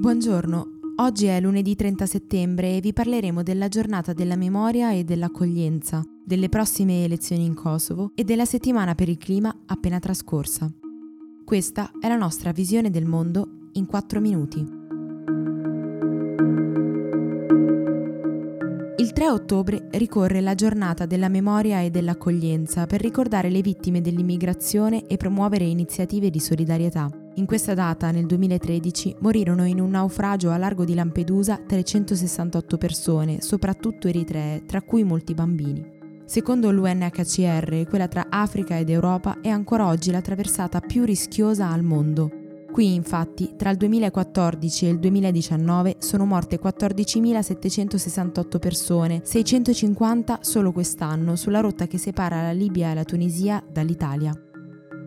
Buongiorno, oggi è lunedì 30 settembre e vi parleremo della giornata della memoria e dell'accoglienza, delle prossime elezioni in Kosovo e della settimana per il clima appena trascorsa. Questa è la nostra visione del mondo in 4 minuti. Il 3 ottobre ricorre la giornata della memoria e dell'accoglienza per ricordare le vittime dell'immigrazione e promuovere iniziative di solidarietà. In questa data, nel 2013, morirono in un naufragio a largo di Lampedusa 368 persone, soprattutto eritree, tra cui molti bambini. Secondo l'UNHCR, quella tra Africa ed Europa è ancora oggi la traversata più rischiosa al mondo. Qui infatti tra il 2014 e il 2019 sono morte 14.768 persone, 650 solo quest'anno sulla rotta che separa la Libia e la Tunisia dall'Italia.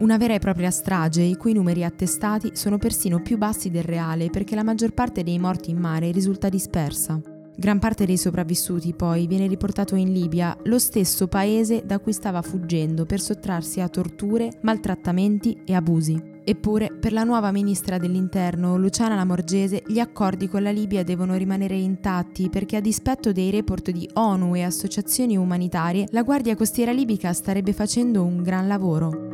Una vera e propria strage i cui numeri attestati sono persino più bassi del reale perché la maggior parte dei morti in mare risulta dispersa. Gran parte dei sopravvissuti poi viene riportato in Libia, lo stesso paese da cui stava fuggendo per sottrarsi a torture, maltrattamenti e abusi. Eppure, per la nuova ministra dell'Interno, Luciana Lamorgese, gli accordi con la Libia devono rimanere intatti perché a dispetto dei report di ONU e associazioni umanitarie, la Guardia Costiera libica starebbe facendo un gran lavoro.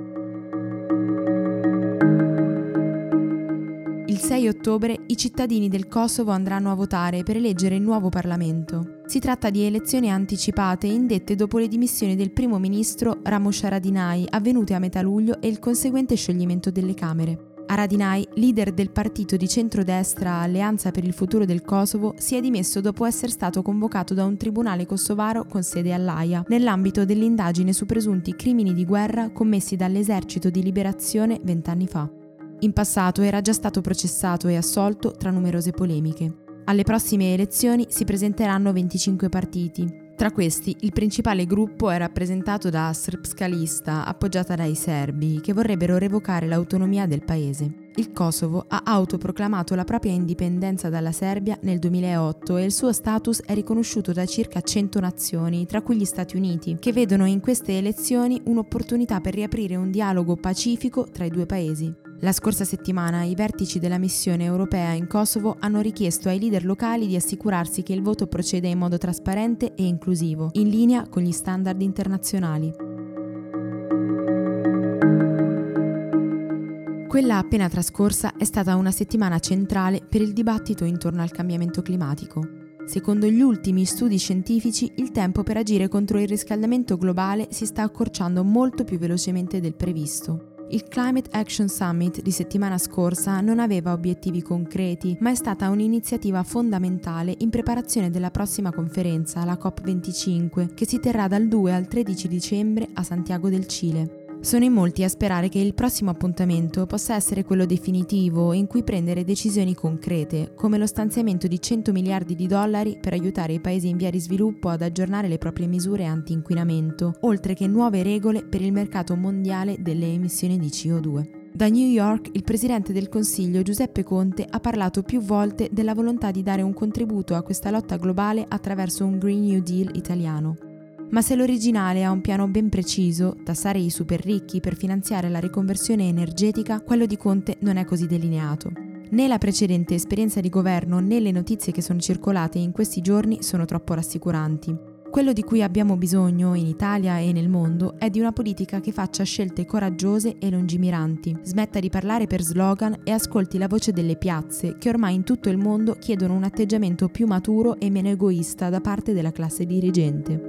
6 ottobre i cittadini del Kosovo andranno a votare per eleggere il nuovo Parlamento. Si tratta di elezioni anticipate indette dopo le dimissioni del primo ministro Ramos Haradinaj avvenute a metà luglio e il conseguente scioglimento delle Camere. Haradinaj, leader del partito di centrodestra Alleanza per il futuro del Kosovo, si è dimesso dopo essere stato convocato da un tribunale kosovaro con sede all'AIA nell'ambito dell'indagine su presunti crimini di guerra commessi dall'esercito di liberazione vent'anni fa. In passato era già stato processato e assolto tra numerose polemiche. Alle prossime elezioni si presenteranno 25 partiti. Tra questi, il principale gruppo è rappresentato da Srpska Lista, appoggiata dai serbi, che vorrebbero revocare l'autonomia del paese. Il Kosovo ha autoproclamato la propria indipendenza dalla Serbia nel 2008 e il suo status è riconosciuto da circa 100 nazioni, tra cui gli Stati Uniti, che vedono in queste elezioni un'opportunità per riaprire un dialogo pacifico tra i due paesi. La scorsa settimana i vertici della missione europea in Kosovo hanno richiesto ai leader locali di assicurarsi che il voto proceda in modo trasparente e inclusivo, in linea con gli standard internazionali. Quella appena trascorsa è stata una settimana centrale per il dibattito intorno al cambiamento climatico. Secondo gli ultimi studi scientifici, il tempo per agire contro il riscaldamento globale si sta accorciando molto più velocemente del previsto. Il Climate Action Summit di settimana scorsa non aveva obiettivi concreti, ma è stata un'iniziativa fondamentale in preparazione della prossima conferenza, la COP25, che si terrà dal 2 al 13 dicembre a Santiago del Cile. Sono in molti a sperare che il prossimo appuntamento possa essere quello definitivo in cui prendere decisioni concrete, come lo stanziamento di 100 miliardi di dollari per aiutare i paesi in via di sviluppo ad aggiornare le proprie misure anti-inquinamento, oltre che nuove regole per il mercato mondiale delle emissioni di CO2. Da New York il presidente del Consiglio Giuseppe Conte ha parlato più volte della volontà di dare un contributo a questa lotta globale attraverso un Green New Deal italiano. Ma se l'originale ha un piano ben preciso, tassare i super ricchi per finanziare la riconversione energetica, quello di Conte non è così delineato. Né la precedente esperienza di governo né le notizie che sono circolate in questi giorni sono troppo rassicuranti. Quello di cui abbiamo bisogno in Italia e nel mondo è di una politica che faccia scelte coraggiose e lungimiranti, smetta di parlare per slogan e ascolti la voce delle piazze che ormai in tutto il mondo chiedono un atteggiamento più maturo e meno egoista da parte della classe dirigente.